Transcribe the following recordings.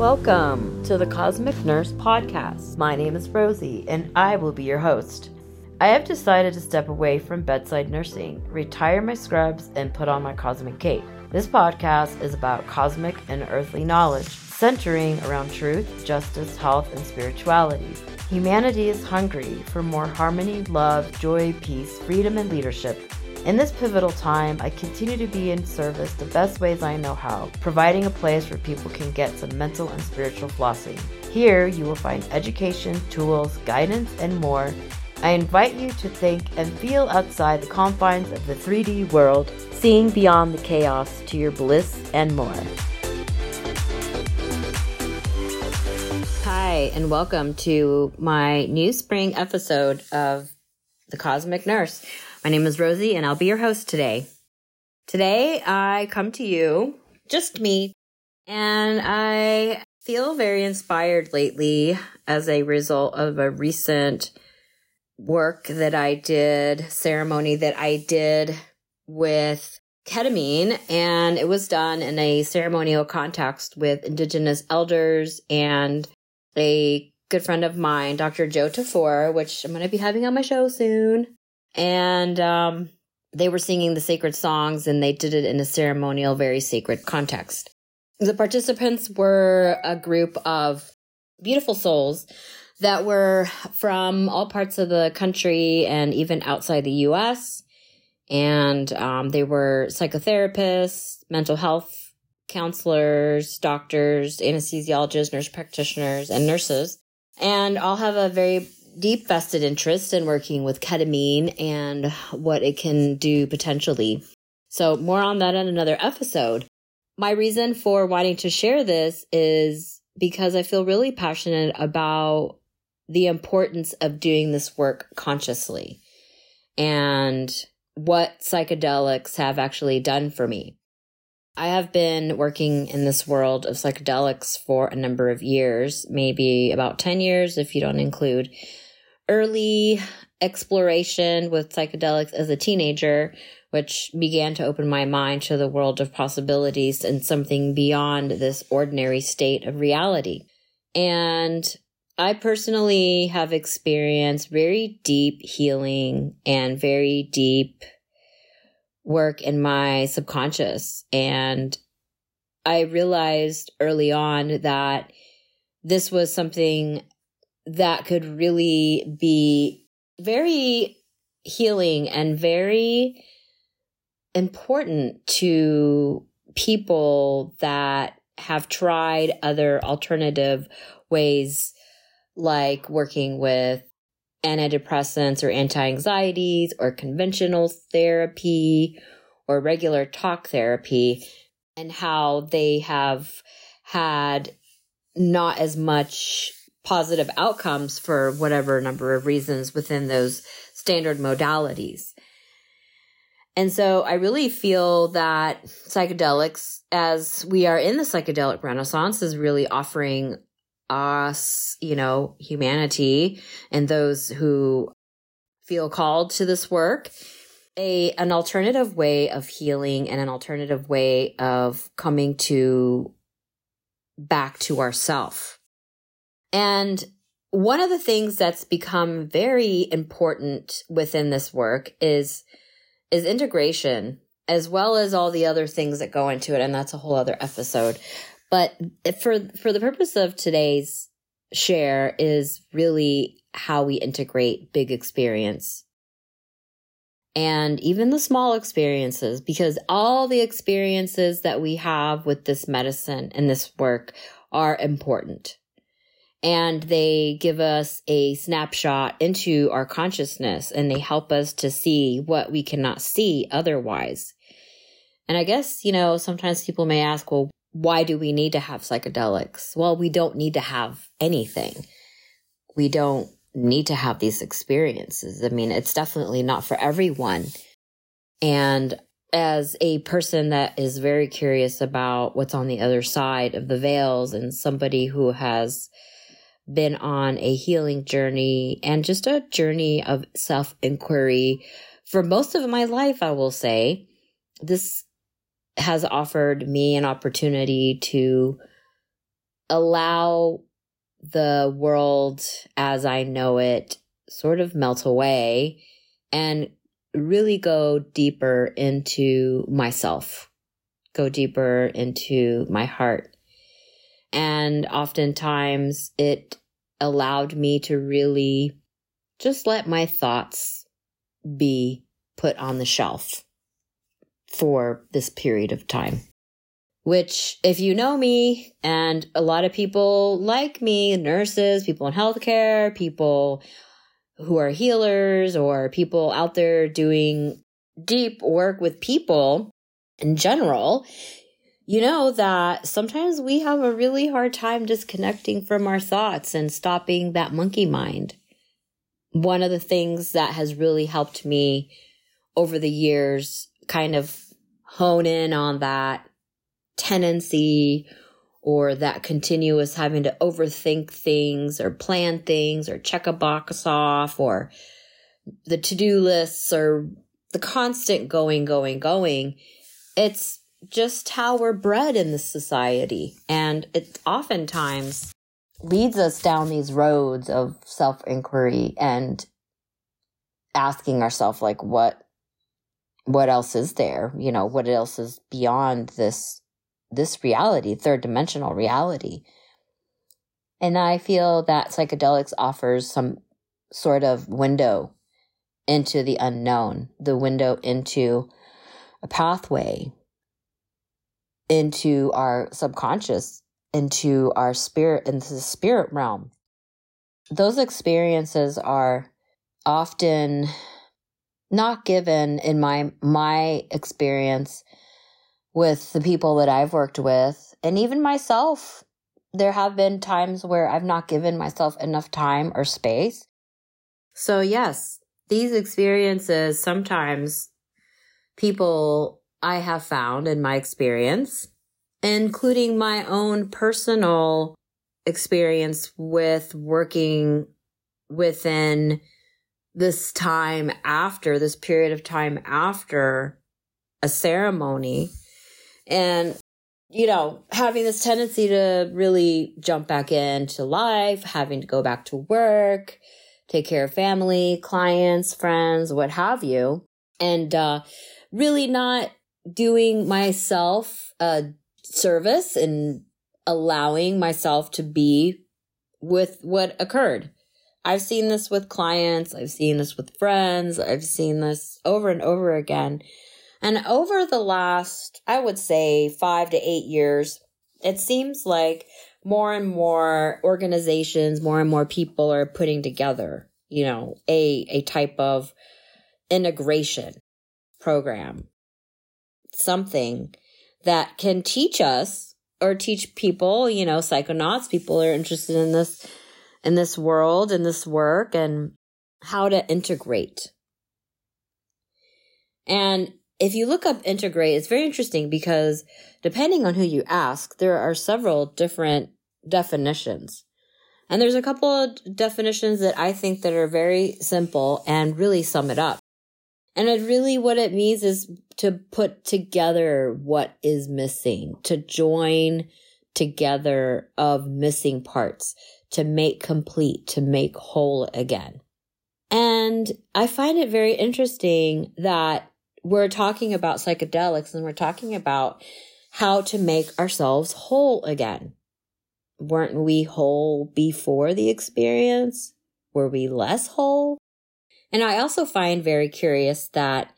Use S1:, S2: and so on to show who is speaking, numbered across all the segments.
S1: Welcome to the Cosmic Nurse Podcast. My name is Rosie, and I will be your host. I have decided to step away from bedside nursing, retire my scrubs, and put on my cosmic cape. This podcast is about cosmic and earthly knowledge, centering around truth, justice, health, and spirituality. Humanity is hungry for more harmony, love, joy, peace, freedom, and leadership. In this pivotal time, I continue to be in service the best ways I know how, providing a place where people can get some mental and spiritual flossing. Here, you will find education, tools, guidance, and more I invite you to think and feel outside the confines of the 3D world, seeing beyond the chaos to your bliss and more. Hi, and welcome to my new spring episode of The Cosmic Nurse. My name is Rosie, and I'll be your host today. Today, I come to you, just me, and I feel very inspired lately as a result of a recent work that I did, ceremony that I did with ketamine, and it was done in a ceremonial context with Indigenous elders and a good friend of mine, Dr. Joe Tafur, which I'm going to be having on my show soon. And um, they were singing the sacred songs, and they did it in a ceremonial, very sacred context. The participants were a group of beautiful souls that were from all parts of the country and even outside the US. And um, they were psychotherapists, mental health counselors, doctors, anesthesiologists, nurse practitioners, and nurses. And all have a very deep vested interest in working with ketamine and what it can do potentially. So, more on that in another episode. My reason for wanting to share this is because I feel really passionate about the importance of doing this work consciously and what psychedelics have actually done for me. I have been working in this world of psychedelics for a number of years, maybe about 10 years if you don't include early exploration with psychedelics as a teenager, which began to open my mind to the world of possibilities and something beyond this ordinary state of reality. And I personally have experienced very deep healing and very deep work in my subconscious. And I realized early on that this was something that could really be very healing and very important to people that have tried other alternative ways like working with antidepressants or anti-anxieties or conventional therapy or regular talk therapy and how they have had not as much positive outcomes for whatever number of reasons within those standard modalities. And so I really feel that psychedelics, as we are in the psychedelic renaissance, is really offering us, you know, humanity and those who feel called to this work a an alternative way of healing and an alternative way of coming to back to ourself. And one of the things that's become very important within this work is is integration as well as all the other things that go into it and that's a whole other episode. But for for the purpose of today's share is really how we integrate big experience and even the small experiences because all the experiences that we have with this medicine and this work are important and they give us a snapshot into our consciousness and they help us to see what we cannot see otherwise. And I guess, you know, sometimes people may ask, well, why do we need to have psychedelics? Well, we don't need to have anything. We don't need to have these experiences. I mean, it's definitely not for everyone. And as a person that is very curious about what's on the other side of the veils and somebody who has been on a healing journey and just a journey of self inquiry for most of my life, I will say, this has offered me an opportunity to allow the world as I know it sort of melt away and really go deeper into myself, go deeper into my heart. And oftentimes it allowed me to really just let my thoughts be put on the shelf for this period of time. Which, if you know me, and a lot of people like me, nurses, people in healthcare, people who are healers, or people out there doing deep work with people in general, you know that sometimes we have a really hard time disconnecting from our thoughts and stopping that monkey mind. One of the things that has really helped me over the years kind of hone in on that tendency or that continuous having to overthink things or plan things or check a box off or the to-do lists or the constant going, going, going. It's just how we're bred in this society. And it oftentimes leads us down these roads of self inquiry and asking ourselves, like, what, what else is there? You know, what else is beyond this, this reality, third dimensional reality? And I feel that psychedelics offers some sort of window into the unknown, the window into a pathway into our subconscious, into our spirit, into the spirit realm. Those experiences are often not given in my my experience with the people that I've worked with and even myself there have been times where I've not given myself enough time or space so yes these experiences sometimes people I have found in my experience including my own personal experience with working within this time after this period of time after a ceremony. And you know having this tendency to really jump back into life having to go back to work take care of family clients friends what have you and uh really not doing myself a service and allowing myself to be with what occurred. I've seen this with clients, I've seen this with friends, I've seen this over and over again. And over the last, I would say, five to eight years, it seems like more and more organizations, more and more people are putting together, you know, a, a type of integration program, something that can teach us or teach people, you know, psychonauts, people are interested in this in this world, in this work, and how to integrate. And if you look up integrate, it's very interesting because depending on who you ask, there are several different definitions. And there's a couple of definitions that I think that are very simple and really sum it up. And it really what it means is to put together what is missing, to join together of missing parts, to make complete, to make whole again. And I find it very interesting that we're talking about psychedelics and we're talking about how to make ourselves whole again. Weren't we whole before the experience? Were we less whole? And I also find very curious that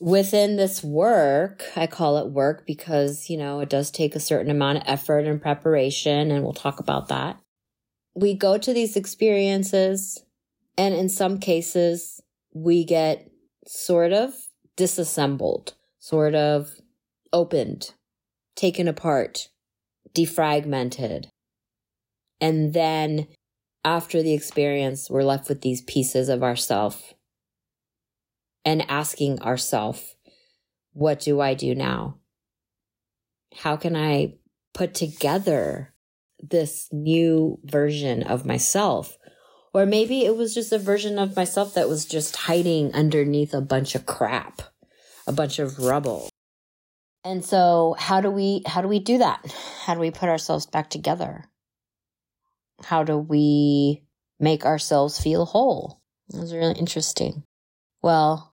S1: within this work, I call it work because, you know, it does take a certain amount of effort and preparation, and we'll talk about that we go to these experiences and in some cases we get sort of disassembled, sort of opened, taken apart, defragmented. And then after the experience, we're left with these pieces of ourself and asking ourselves, what do I do now? How can I put together this new version of myself. Or maybe it was just a version of myself that was just hiding underneath a bunch of crap, a bunch of rubble. And so how do we how do we do that? How do we put ourselves back together? How do we make ourselves feel whole? It was really interesting. Well,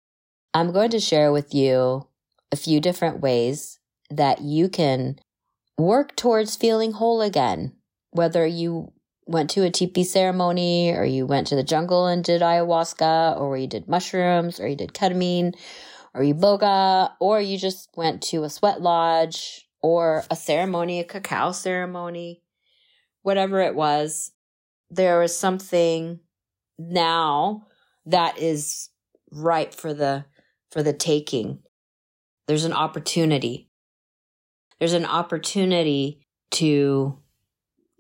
S1: I'm going to share with you a few different ways that you can work towards feeling whole again. Whether you went to a teepee ceremony or you went to the jungle and did ayahuasca or you did mushrooms or you did ketamine or iboga or you just went to a sweat lodge or a ceremony, a cacao ceremony, whatever it was, there is something now that is ripe for the for the taking. There's an opportunity. There's an opportunity to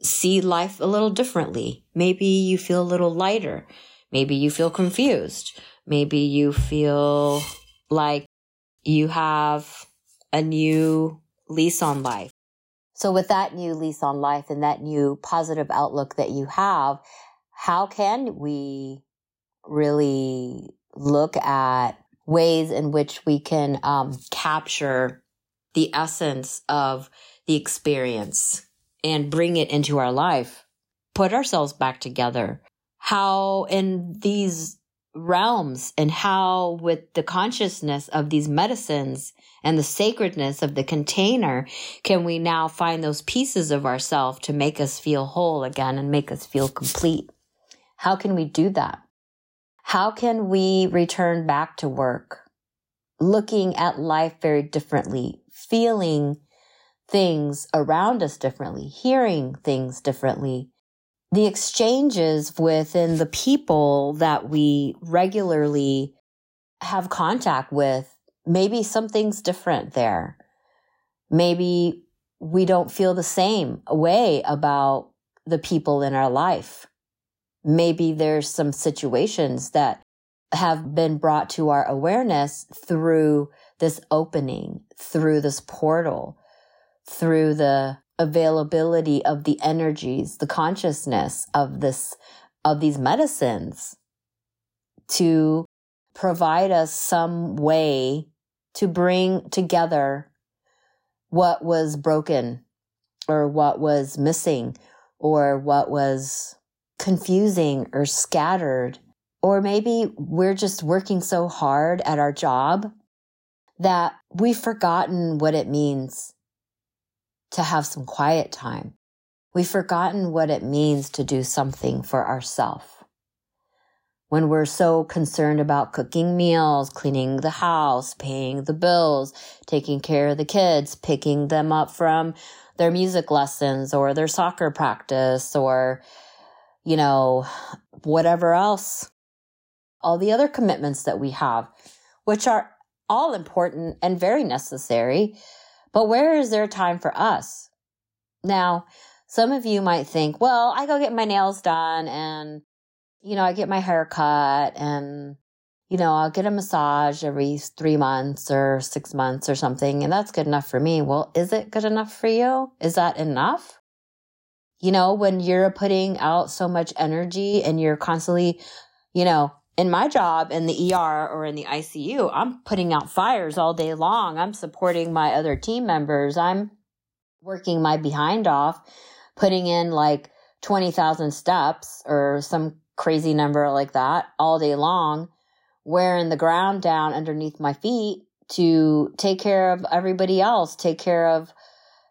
S1: see life a little differently. Maybe you feel a little lighter. Maybe you feel confused. Maybe you feel like you have a new lease on life. So with that new lease on life and that new positive outlook that you have, how can we really look at ways in which we can um, capture the essence of the experience and bring it into our life, put ourselves back together. How in these realms and how with the consciousness of these medicines and the sacredness of the container can we now find those pieces of ourselves to make us feel whole again and make us feel complete? How can we do that? How can we return back to work? Looking at life very differently, feeling things around us differently, hearing things differently. The exchanges within the people that we regularly have contact with maybe something's different there. Maybe we don't feel the same way about the people in our life. Maybe there's some situations that have been brought to our awareness through this opening, through this portal, through the availability of the energies, the consciousness of this, of these medicines to provide us some way to bring together what was broken or what was missing or what was confusing or scattered. Or maybe we're just working so hard at our job that we've forgotten what it means to have some quiet time. We've forgotten what it means to do something for ourselves when we're so concerned about cooking meals, cleaning the house, paying the bills, taking care of the kids, picking them up from their music lessons or their soccer practice or, you know, whatever else. All the other commitments that we have, which are all important and very necessary. But where is there time for us? Now, some of you might think, well, I go get my nails done and you know, I get my hair cut and, you know, I'll get a massage every three months or six months or something. And that's good enough for me. Well, is it good enough for you? Is that enough? You know, when you're putting out so much energy and you're constantly, you know, in my job in the ER or in the ICU, I'm putting out fires all day long. I'm supporting my other team members. I'm working my behind off, putting in like 20,000 steps or some crazy number like that all day long, wearing the ground down underneath my feet to take care of everybody else, take care of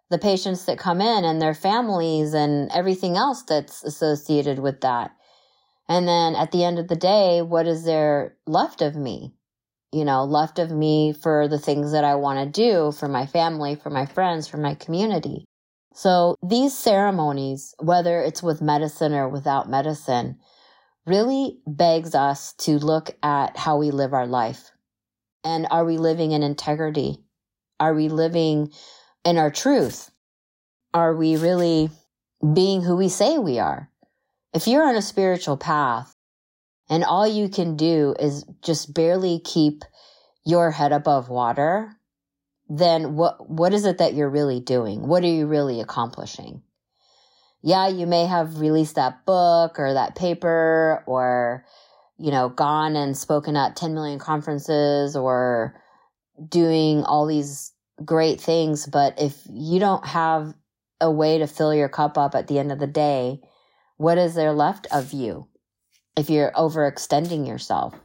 S1: the patients that come in and their families and everything else that's associated with that. And then at the end of the day, what is there left of me? You know, left of me for the things that I want to do for my family, for my friends, for my community. So these ceremonies, whether it's with medicine or without medicine, really begs us to look at how we live our life. And are we living in integrity? Are we living in our truth? Are we really being who we say we are? If you're on a spiritual path and all you can do is just barely keep your head above water, then what, what is it that you're really doing? What are you really accomplishing? Yeah, you may have released that book or that paper or, you know, gone and spoken at 10 million conferences or doing all these great things. But if you don't have a way to fill your cup up at the end of the day, What is there left of you if you're overextending yourself?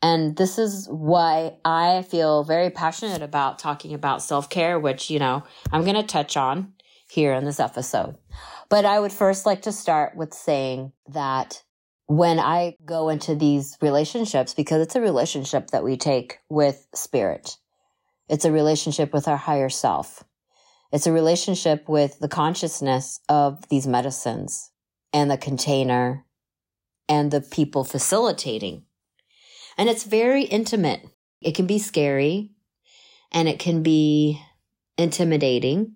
S1: And this is why I feel very passionate about talking about self care, which, you know, I'm going to touch on here in this episode. But I would first like to start with saying that when I go into these relationships, because it's a relationship that we take with spirit, it's a relationship with our higher self. It's a relationship with the consciousness of these medicines and the container and the people facilitating and it's very intimate. It can be scary and it can be intimidating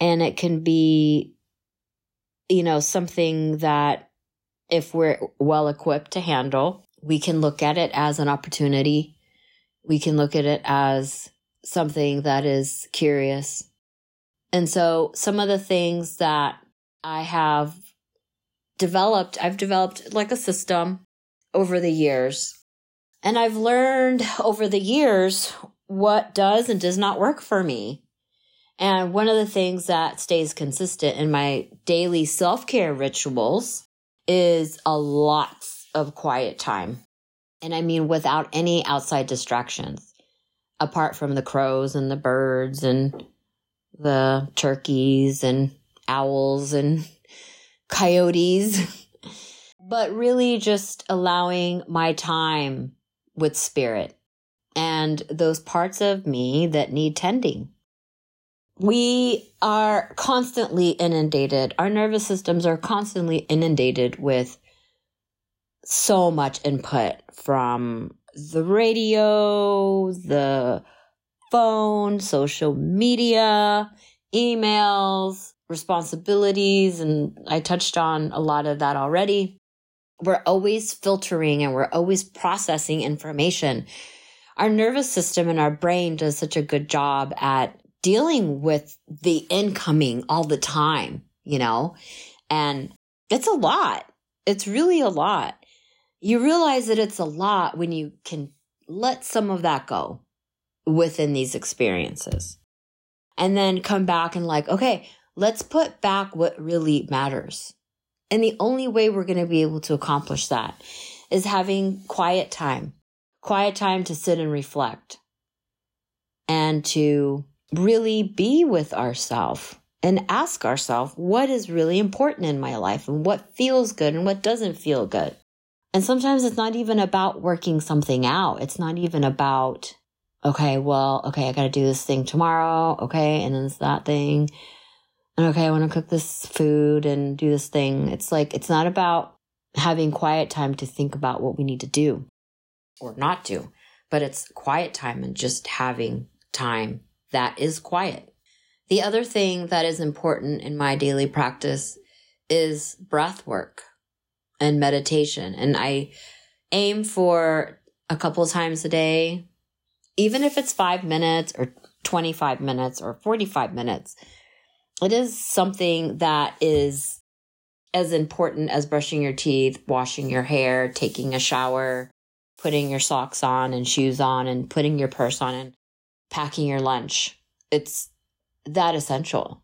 S1: and it can be, you know, something that if we're well equipped to handle, we can look at it as an opportunity. We can look at it as something that is curious. And so some of the things that I have developed, I've developed like a system over the years and I've learned over the years what does and does not work for me. And one of the things that stays consistent in my daily self care rituals is a lot of quiet time. And I mean, without any outside distractions, apart from the crows and the birds and the turkeys and owls and coyotes, but really just allowing my time with spirit and those parts of me that need tending. We are constantly inundated. Our nervous systems are constantly inundated with so much input from the radio, the phone, social media, emails, responsibilities. And I touched on a lot of that already we're always filtering and we're always processing information. Our nervous system and our brain does such a good job at dealing with the incoming all the time, you know? And it's a lot. It's really a lot. You realize that it's a lot when you can let some of that go within these experiences. And then come back and like, okay, let's put back what really matters. And the only way we're going to be able to accomplish that is having quiet time, quiet time to sit and reflect and to really be with ourselves and ask ourselves what is really important in my life and what feels good and what doesn't feel good. And sometimes it's not even about working something out. It's not even about, okay, well, okay, I got to do this thing tomorrow. Okay. And then it's that thing and okay, I want to cook this food and do this thing. It's like, it's not about having quiet time to think about what we need to do or not do, but it's quiet time and just having time that is quiet. The other thing that is important in my daily practice is breath work and meditation. And I aim for a couple times a day, even if it's five minutes or 25 minutes or 45 minutes it is something that is as important as brushing your teeth, washing your hair, taking a shower, putting your socks on and shoes on, and putting your purse on and packing your lunch. It's that essential.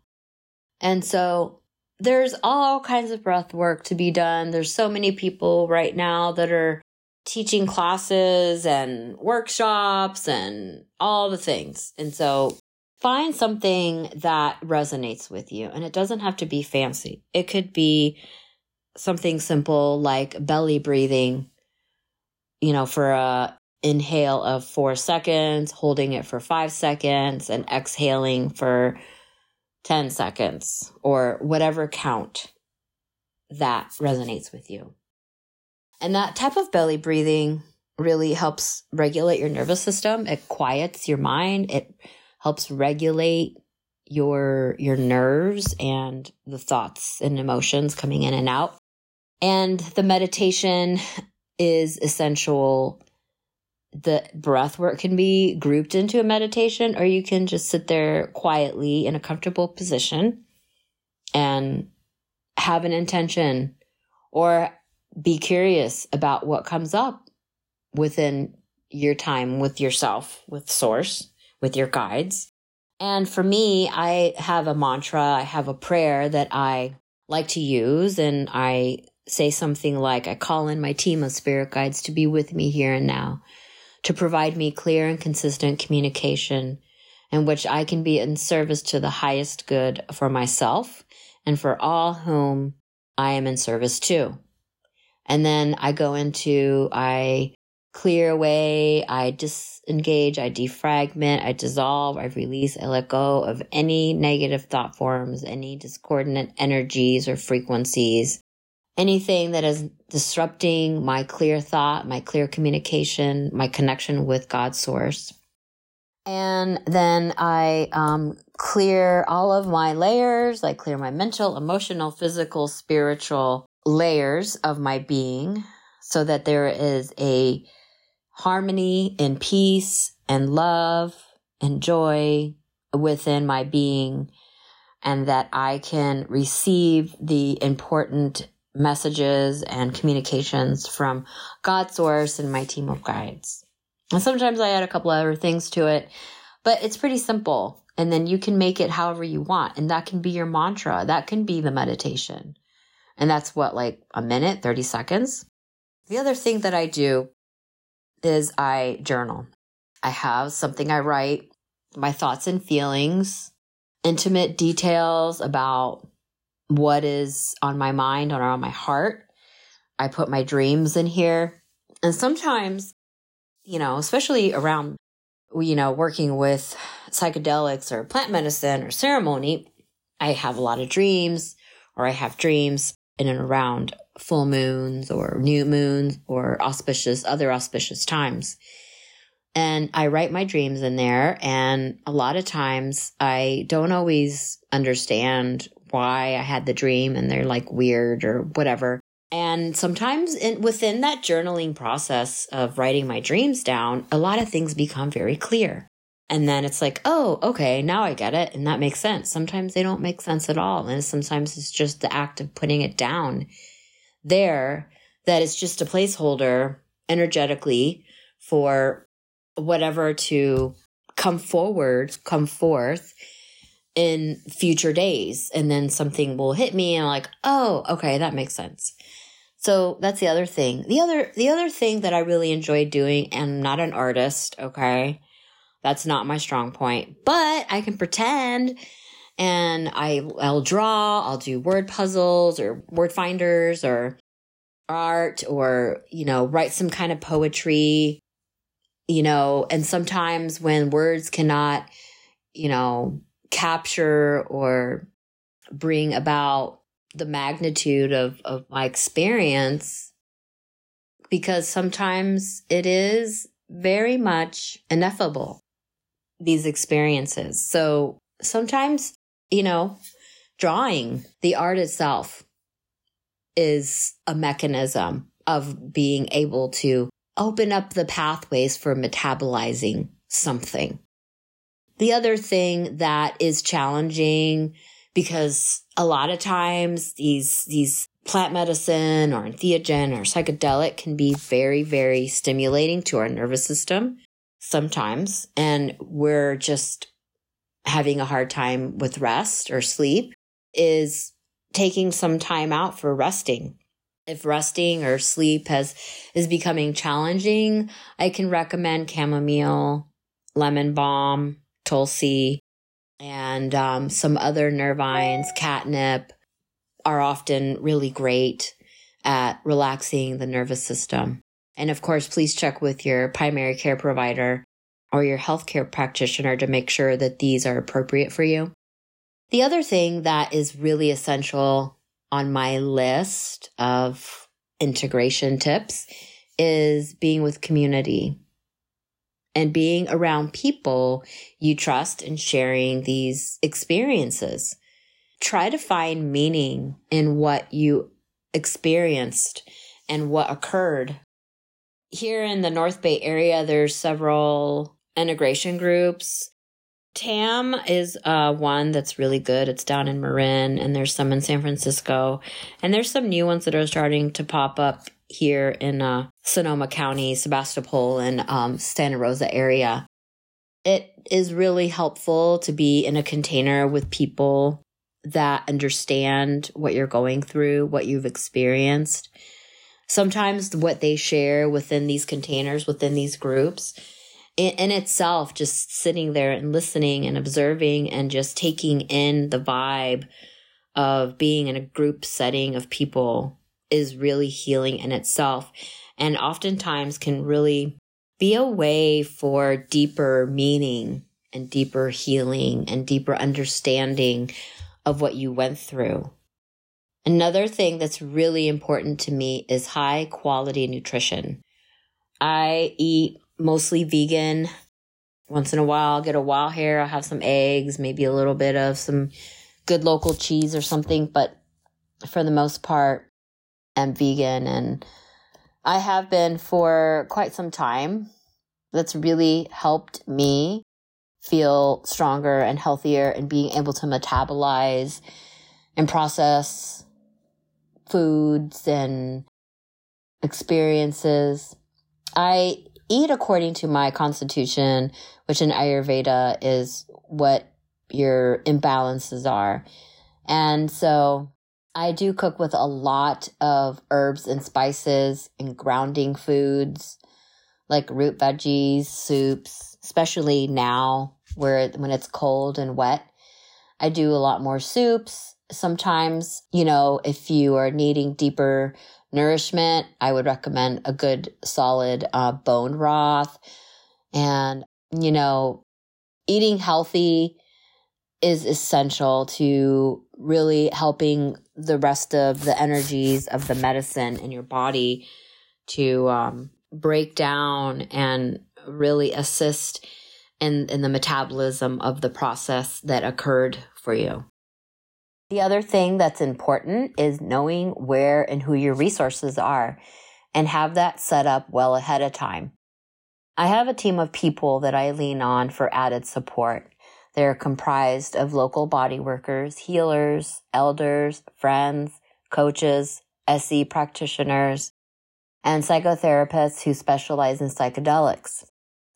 S1: And so there's all kinds of breath work to be done. There's so many people right now that are teaching classes and workshops and all the things. And so find something that resonates with you. And it doesn't have to be fancy. It could be something simple like belly breathing, you know, for a inhale of four seconds, holding it for five seconds, and exhaling for 10 seconds or whatever count that resonates with you. And that type of belly breathing really helps regulate your nervous system. It quiets your mind. It helps regulate your your nerves and the thoughts and emotions coming in and out. And the meditation is essential. The breath work can be grouped into a meditation, or you can just sit there quietly in a comfortable position and have an intention or be curious about what comes up within your time with yourself, with source with your guides. And for me, I have a mantra, I have a prayer that I like to use. And I say something like, I call in my team of spirit guides to be with me here and now, to provide me clear and consistent communication in which I can be in service to the highest good for myself and for all whom I am in service to. And then I go into, I clear away, I disengage, I defragment, I dissolve, I release, I let go of any negative thought forms, any discordant energies or frequencies, anything that is disrupting my clear thought, my clear communication, my connection with God's source. And then I um, clear all of my layers. I clear my mental, emotional, physical, spiritual layers of my being so that there is a harmony and peace and love and joy within my being and that I can receive the important messages and communications from God's source and my team of guides. And sometimes I add a couple other things to it, but it's pretty simple. And then you can make it however you want. And that can be your mantra. That can be the meditation. And that's what, like a minute, 30 seconds. The other thing that I do is I journal. I have something I write, my thoughts and feelings, intimate details about what is on my mind or on my heart. I put my dreams in here. And sometimes you know, especially around, you know, working with psychedelics or plant medicine or ceremony, I have a lot of dreams or I have dreams in and around full moons or new moons or auspicious, other auspicious times. And I write my dreams in there. And a lot of times I don't always understand why I had the dream and they're like weird or whatever. And sometimes in, within that journaling process of writing my dreams down, a lot of things become very clear. And then it's like, oh, okay, now I get it. And that makes sense. Sometimes they don't make sense at all. And sometimes it's just the act of putting it down there that it's just a placeholder energetically for whatever to come forward, come forth in future days. And then something will hit me and I'm like, oh, okay, that makes sense. So that's the other thing. The other, the other thing that I really enjoy doing, and I'm not an artist, okay? That's not my strong point, but I can pretend and I, I'll draw, I'll do word puzzles or word finders or art or, you know, write some kind of poetry, you know, and sometimes when words cannot, you know, capture or bring about the magnitude of, of my experience because sometimes it is very much ineffable, these experiences. So sometimes, you know, drawing, the art itself is a mechanism of being able to open up the pathways for metabolizing something. The other thing that is challenging because a lot of times these, these plant medicine or entheogen or psychedelic can be very, very stimulating to our nervous system sometimes. And we're just having a hard time with rest or sleep is taking some time out for resting. If resting or sleep has, is becoming challenging, I can recommend chamomile, lemon balm, tulsi, and um, some other nervines, catnip, are often really great at relaxing the nervous system. And of course, please check with your primary care provider or your healthcare practitioner to make sure that these are appropriate for you. The other thing that is really essential on my list of integration tips is being with community and being around people you trust and sharing these experiences. Try to find meaning in what you experienced and what occurred. Here in the North Bay area, there's several integration groups. TAM is uh, one that's really good. It's down in Marin, and there's some in San Francisco, and there's some new ones that are starting to pop up here in uh, Sonoma County, Sebastopol, and um, Santa Rosa area. It is really helpful to be in a container with people that understand what you're going through, what you've experienced. Sometimes what they share within these containers, within these groups, in, in, itself, just sitting there and listening and observing and just taking in the vibe of being in a group setting of people is really healing in itself. And oftentimes can really be a way for deeper meaning and deeper healing and deeper understanding of what you went through. Another thing that's really important to me is high quality nutrition. I eat mostly vegan. Once in a while, I'll get a wild hair, I'll have some eggs, maybe a little bit of some good local cheese or something, but for the most part, I'm vegan and I have been for quite some time. That's really helped me feel stronger and healthier and being able to metabolize and process foods and experiences. I eat according to my constitution, which in Ayurveda is what your imbalances are. And so I do cook with a lot of herbs and spices and grounding foods like root veggies, soups, especially now where when it's cold and wet. I do a lot more soups. Sometimes, you know, if you are needing deeper nourishment, I would recommend a good solid uh, bone broth. And, you know, eating healthy is essential to really helping the rest of the energies of the medicine in your body to um, break down and really assist in, in the metabolism of the process that occurred for you. The other thing that's important is knowing where and who your resources are and have that set up well ahead of time. I have a team of people that I lean on for added support. They're comprised of local body workers, healers, elders, friends, coaches, SE practitioners, and psychotherapists who specialize in psychedelics.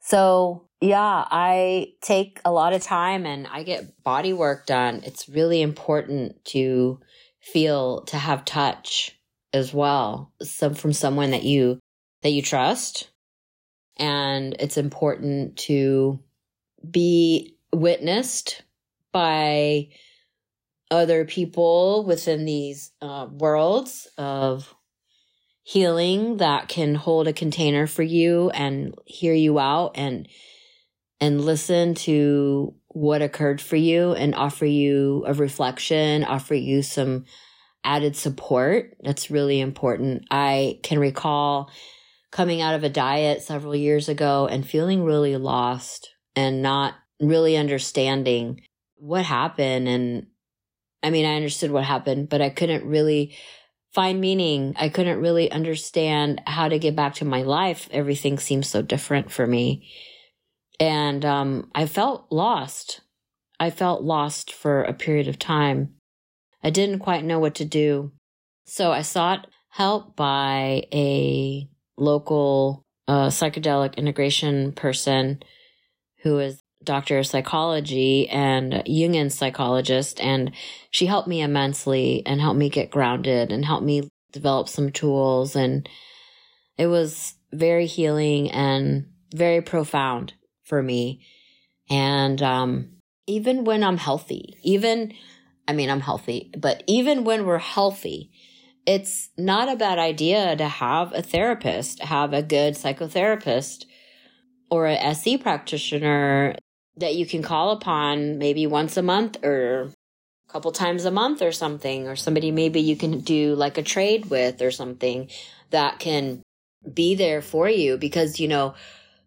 S1: So yeah, I take a lot of time and I get body work done. It's really important to feel, to have touch as well. Some from someone that you, that you trust. And it's important to be witnessed by other people within these uh, worlds of healing that can hold a container for you and hear you out and and listen to what occurred for you and offer you a reflection, offer you some added support. That's really important. I can recall coming out of a diet several years ago and feeling really lost and not really understanding what happened. And I mean, I understood what happened, but I couldn't really find meaning. I couldn't really understand how to get back to my life. Everything seemed so different for me. And um, I felt lost. I felt lost for a period of time. I didn't quite know what to do. So I sought help by a local uh, psychedelic integration person who is doctor of psychology and Jungian psychologist. And she helped me immensely and helped me get grounded and helped me develop some tools. And it was very healing and very profound for me. And, um, even when I'm healthy, even, I mean, I'm healthy, but even when we're healthy, it's not a bad idea to have a therapist, have a good psychotherapist or a SE practitioner that you can call upon maybe once a month or a couple times a month or something, or somebody maybe you can do like a trade with or something that can be there for you because, you know,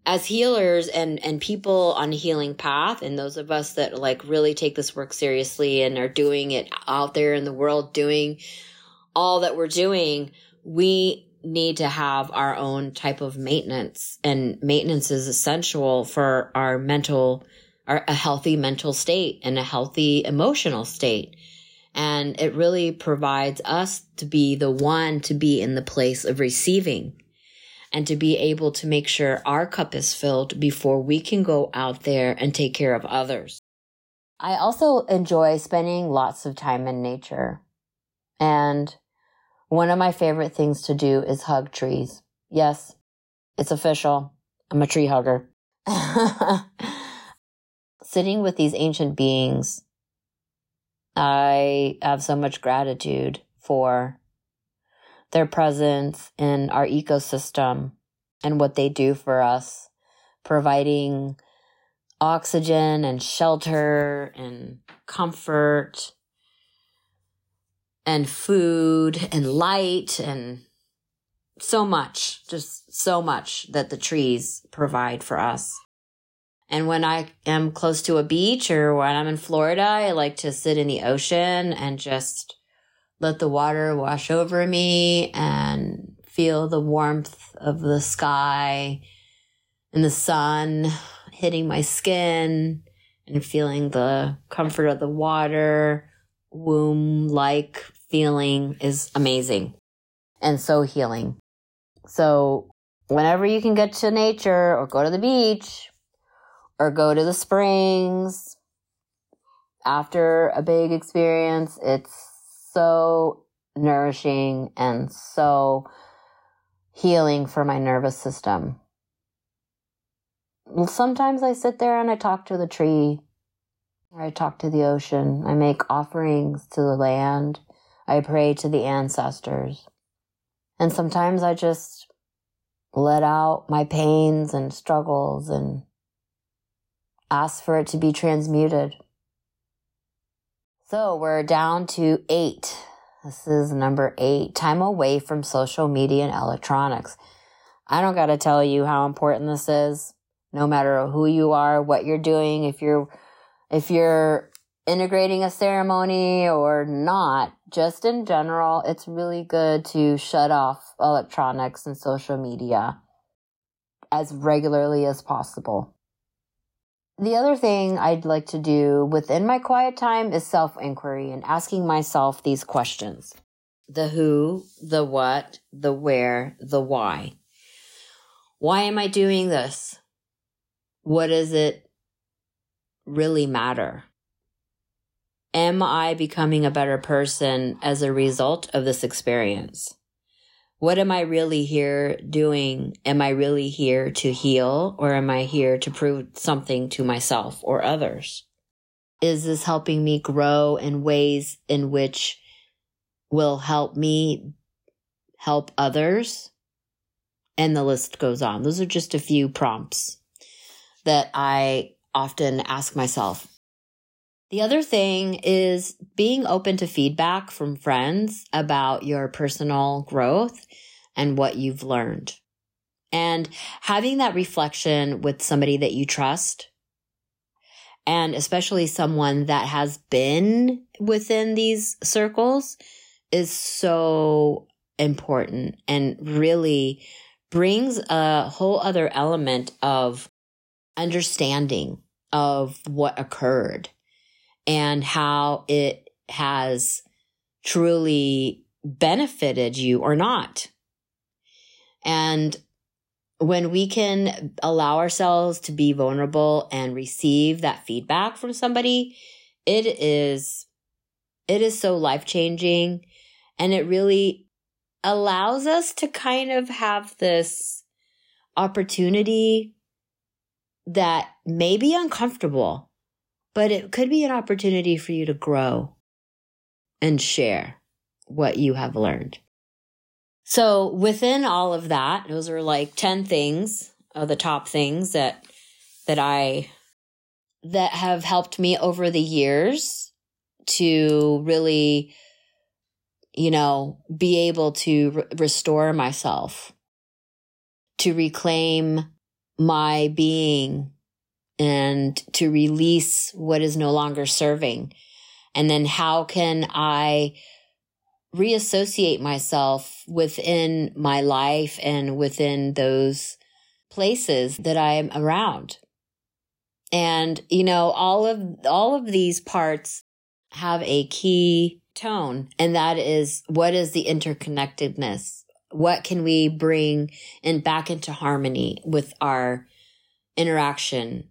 S1: as healers and and people on healing path and those of us that like really take this work seriously and are doing it out there in the world doing all that we're doing we need to have our own type of maintenance. And maintenance is essential for our mental our, a healthy mental state and a healthy emotional state. And it really provides us to be the one to be in the place of receiving and to be able to make sure our cup is filled before we can go out there and take care of others. I also enjoy spending lots of time in nature. And one of my favorite things to do is hug trees. Yes, it's official. I'm a tree hugger. Sitting with these ancient beings, I have so much gratitude for their presence in our ecosystem and what they do for us, providing oxygen and shelter and comfort and food and light and so much, just so much that the trees provide for us. And when I am close to a beach or when I'm in Florida, I like to sit in the ocean and just let the water wash over me and feel the warmth of the sky and the sun hitting my skin and feeling the comfort of the water, womb like feeling is amazing and so healing. So, whenever you can get to nature or go to the beach or go to the springs after a big experience, it's so nourishing and so healing for my nervous system. Sometimes I sit there and I talk to the tree, or I talk to the ocean. I make offerings to the land. I pray to the ancestors. And sometimes I just let out my pains and struggles and ask for it to be transmuted. So we're down to eight. This is number eight time away from social media and electronics. I don't got to tell you how important this is, no matter who you are, what you're doing, if you're, if you're integrating a ceremony or not, just in general, it's really good to shut off electronics and social media as regularly as possible. The other thing I'd like to do within my quiet time is self inquiry and asking myself these questions the who, the what, the where, the why. Why am I doing this? What does it really matter? Am I becoming a better person as a result of this experience? what am I really here doing? Am I really here to heal or am I here to prove something to myself or others? Is this helping me grow in ways in which will help me help others? And the list goes on. Those are just a few prompts that I often ask myself. The other thing is being open to feedback from friends about your personal growth and what you've learned. And having that reflection with somebody that you trust, and especially someone that has been within these circles, is so important and really brings a whole other element of understanding of what occurred and how it has truly benefited you or not. And when we can allow ourselves to be vulnerable and receive that feedback from somebody, it is, it is so life changing. And it really allows us to kind of have this opportunity that may be uncomfortable but it could be an opportunity for you to grow and share what you have learned. So within all of that, those are like 10 things of the top things that, that I, that have helped me over the years to really, you know, be able to re- restore myself, to reclaim my being and to release what is no longer serving. And then how can I reassociate myself within my life and within those places that I'm around? And, you know, all of, all of these parts have a key tone, and that is what is the interconnectedness? What can we bring in back into harmony with our interaction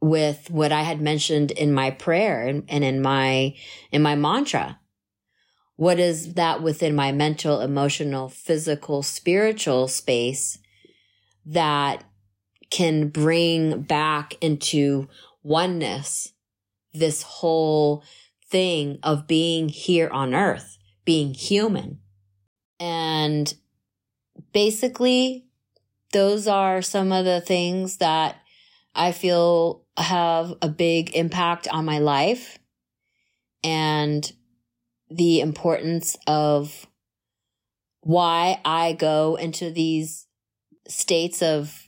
S1: with what I had mentioned in my prayer and, and in my, in my mantra. What is that within my mental, emotional, physical, spiritual space that can bring back into oneness this whole thing of being here on earth, being human. And basically, those are some of the things that I feel have a big impact on my life and the importance of why I go into these states of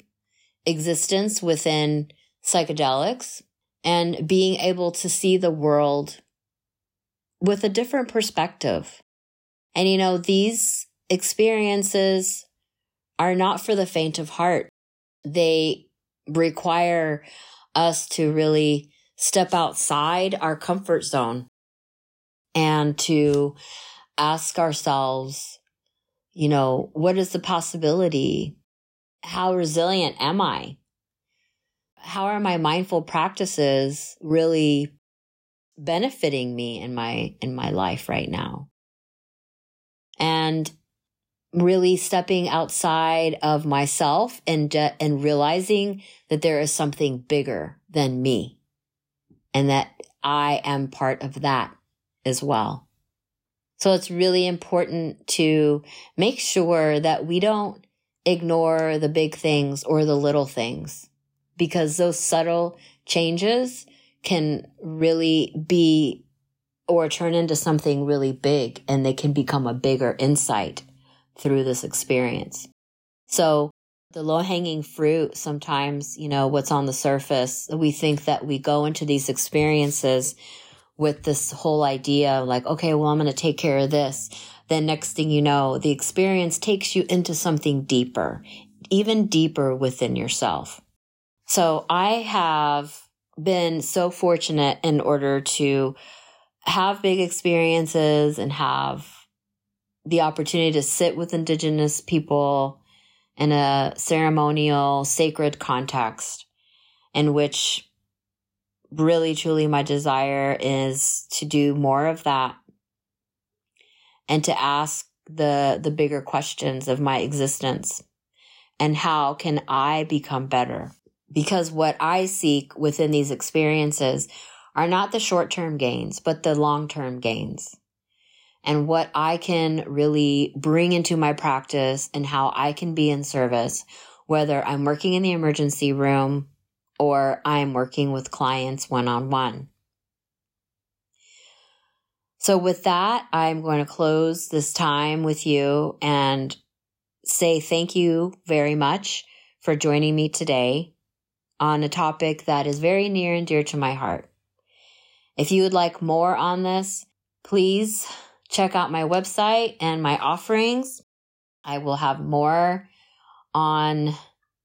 S1: existence within psychedelics and being able to see the world with a different perspective. And you know, these experiences are not for the faint of heart. They require us to really step outside our comfort zone and to ask ourselves, you know, what is the possibility? How resilient am I? How are my mindful practices really benefiting me in my in my life right now? And really stepping outside of myself and uh, and realizing that there is something bigger than me and that I am part of that as well. So it's really important to make sure that we don't ignore the big things or the little things because those subtle changes can really be or turn into something really big and they can become a bigger insight through this experience. So the low hanging fruit, sometimes, you know, what's on the surface, we think that we go into these experiences with this whole idea of like, okay, well, I'm going to take care of this. Then next thing you know, the experience takes you into something deeper, even deeper within yourself. So I have been so fortunate in order to have big experiences and have the opportunity to sit with indigenous people in a ceremonial, sacred context in which really truly my desire is to do more of that and to ask the the bigger questions of my existence and how can I become better? Because what I seek within these experiences are not the short-term gains but the long-term gains and what I can really bring into my practice and how I can be in service whether I'm working in the emergency room or I'm working with clients one on one. So, with that, I'm going to close this time with you and say thank you very much for joining me today on a topic that is very near and dear to my heart. If you would like more on this, please check out my website and my offerings. I will have more on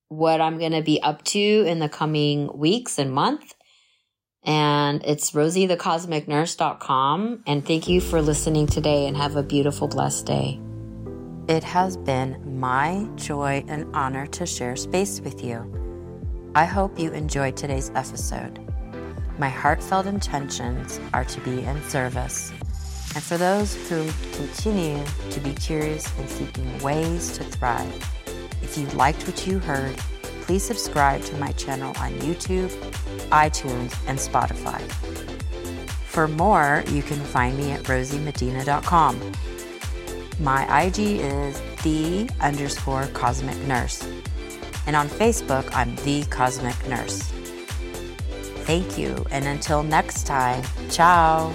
S1: what I'm going to be up to in the coming weeks and month. And it's rosiethecosmicnurse.com. And thank you for listening today and have a beautiful, blessed day. It has been my joy and honor to share space with you. I hope you enjoyed today's episode. My heartfelt intentions are to be in service. And for those who continue to be curious and seeking ways to thrive, if you liked what you heard, please subscribe to my channel on YouTube, iTunes, and Spotify. For more, you can find me at rosiemedina.com. My IG is the underscore cosmic nurse. And on Facebook, I'm the cosmic nurse. Thank you, and until next time, ciao.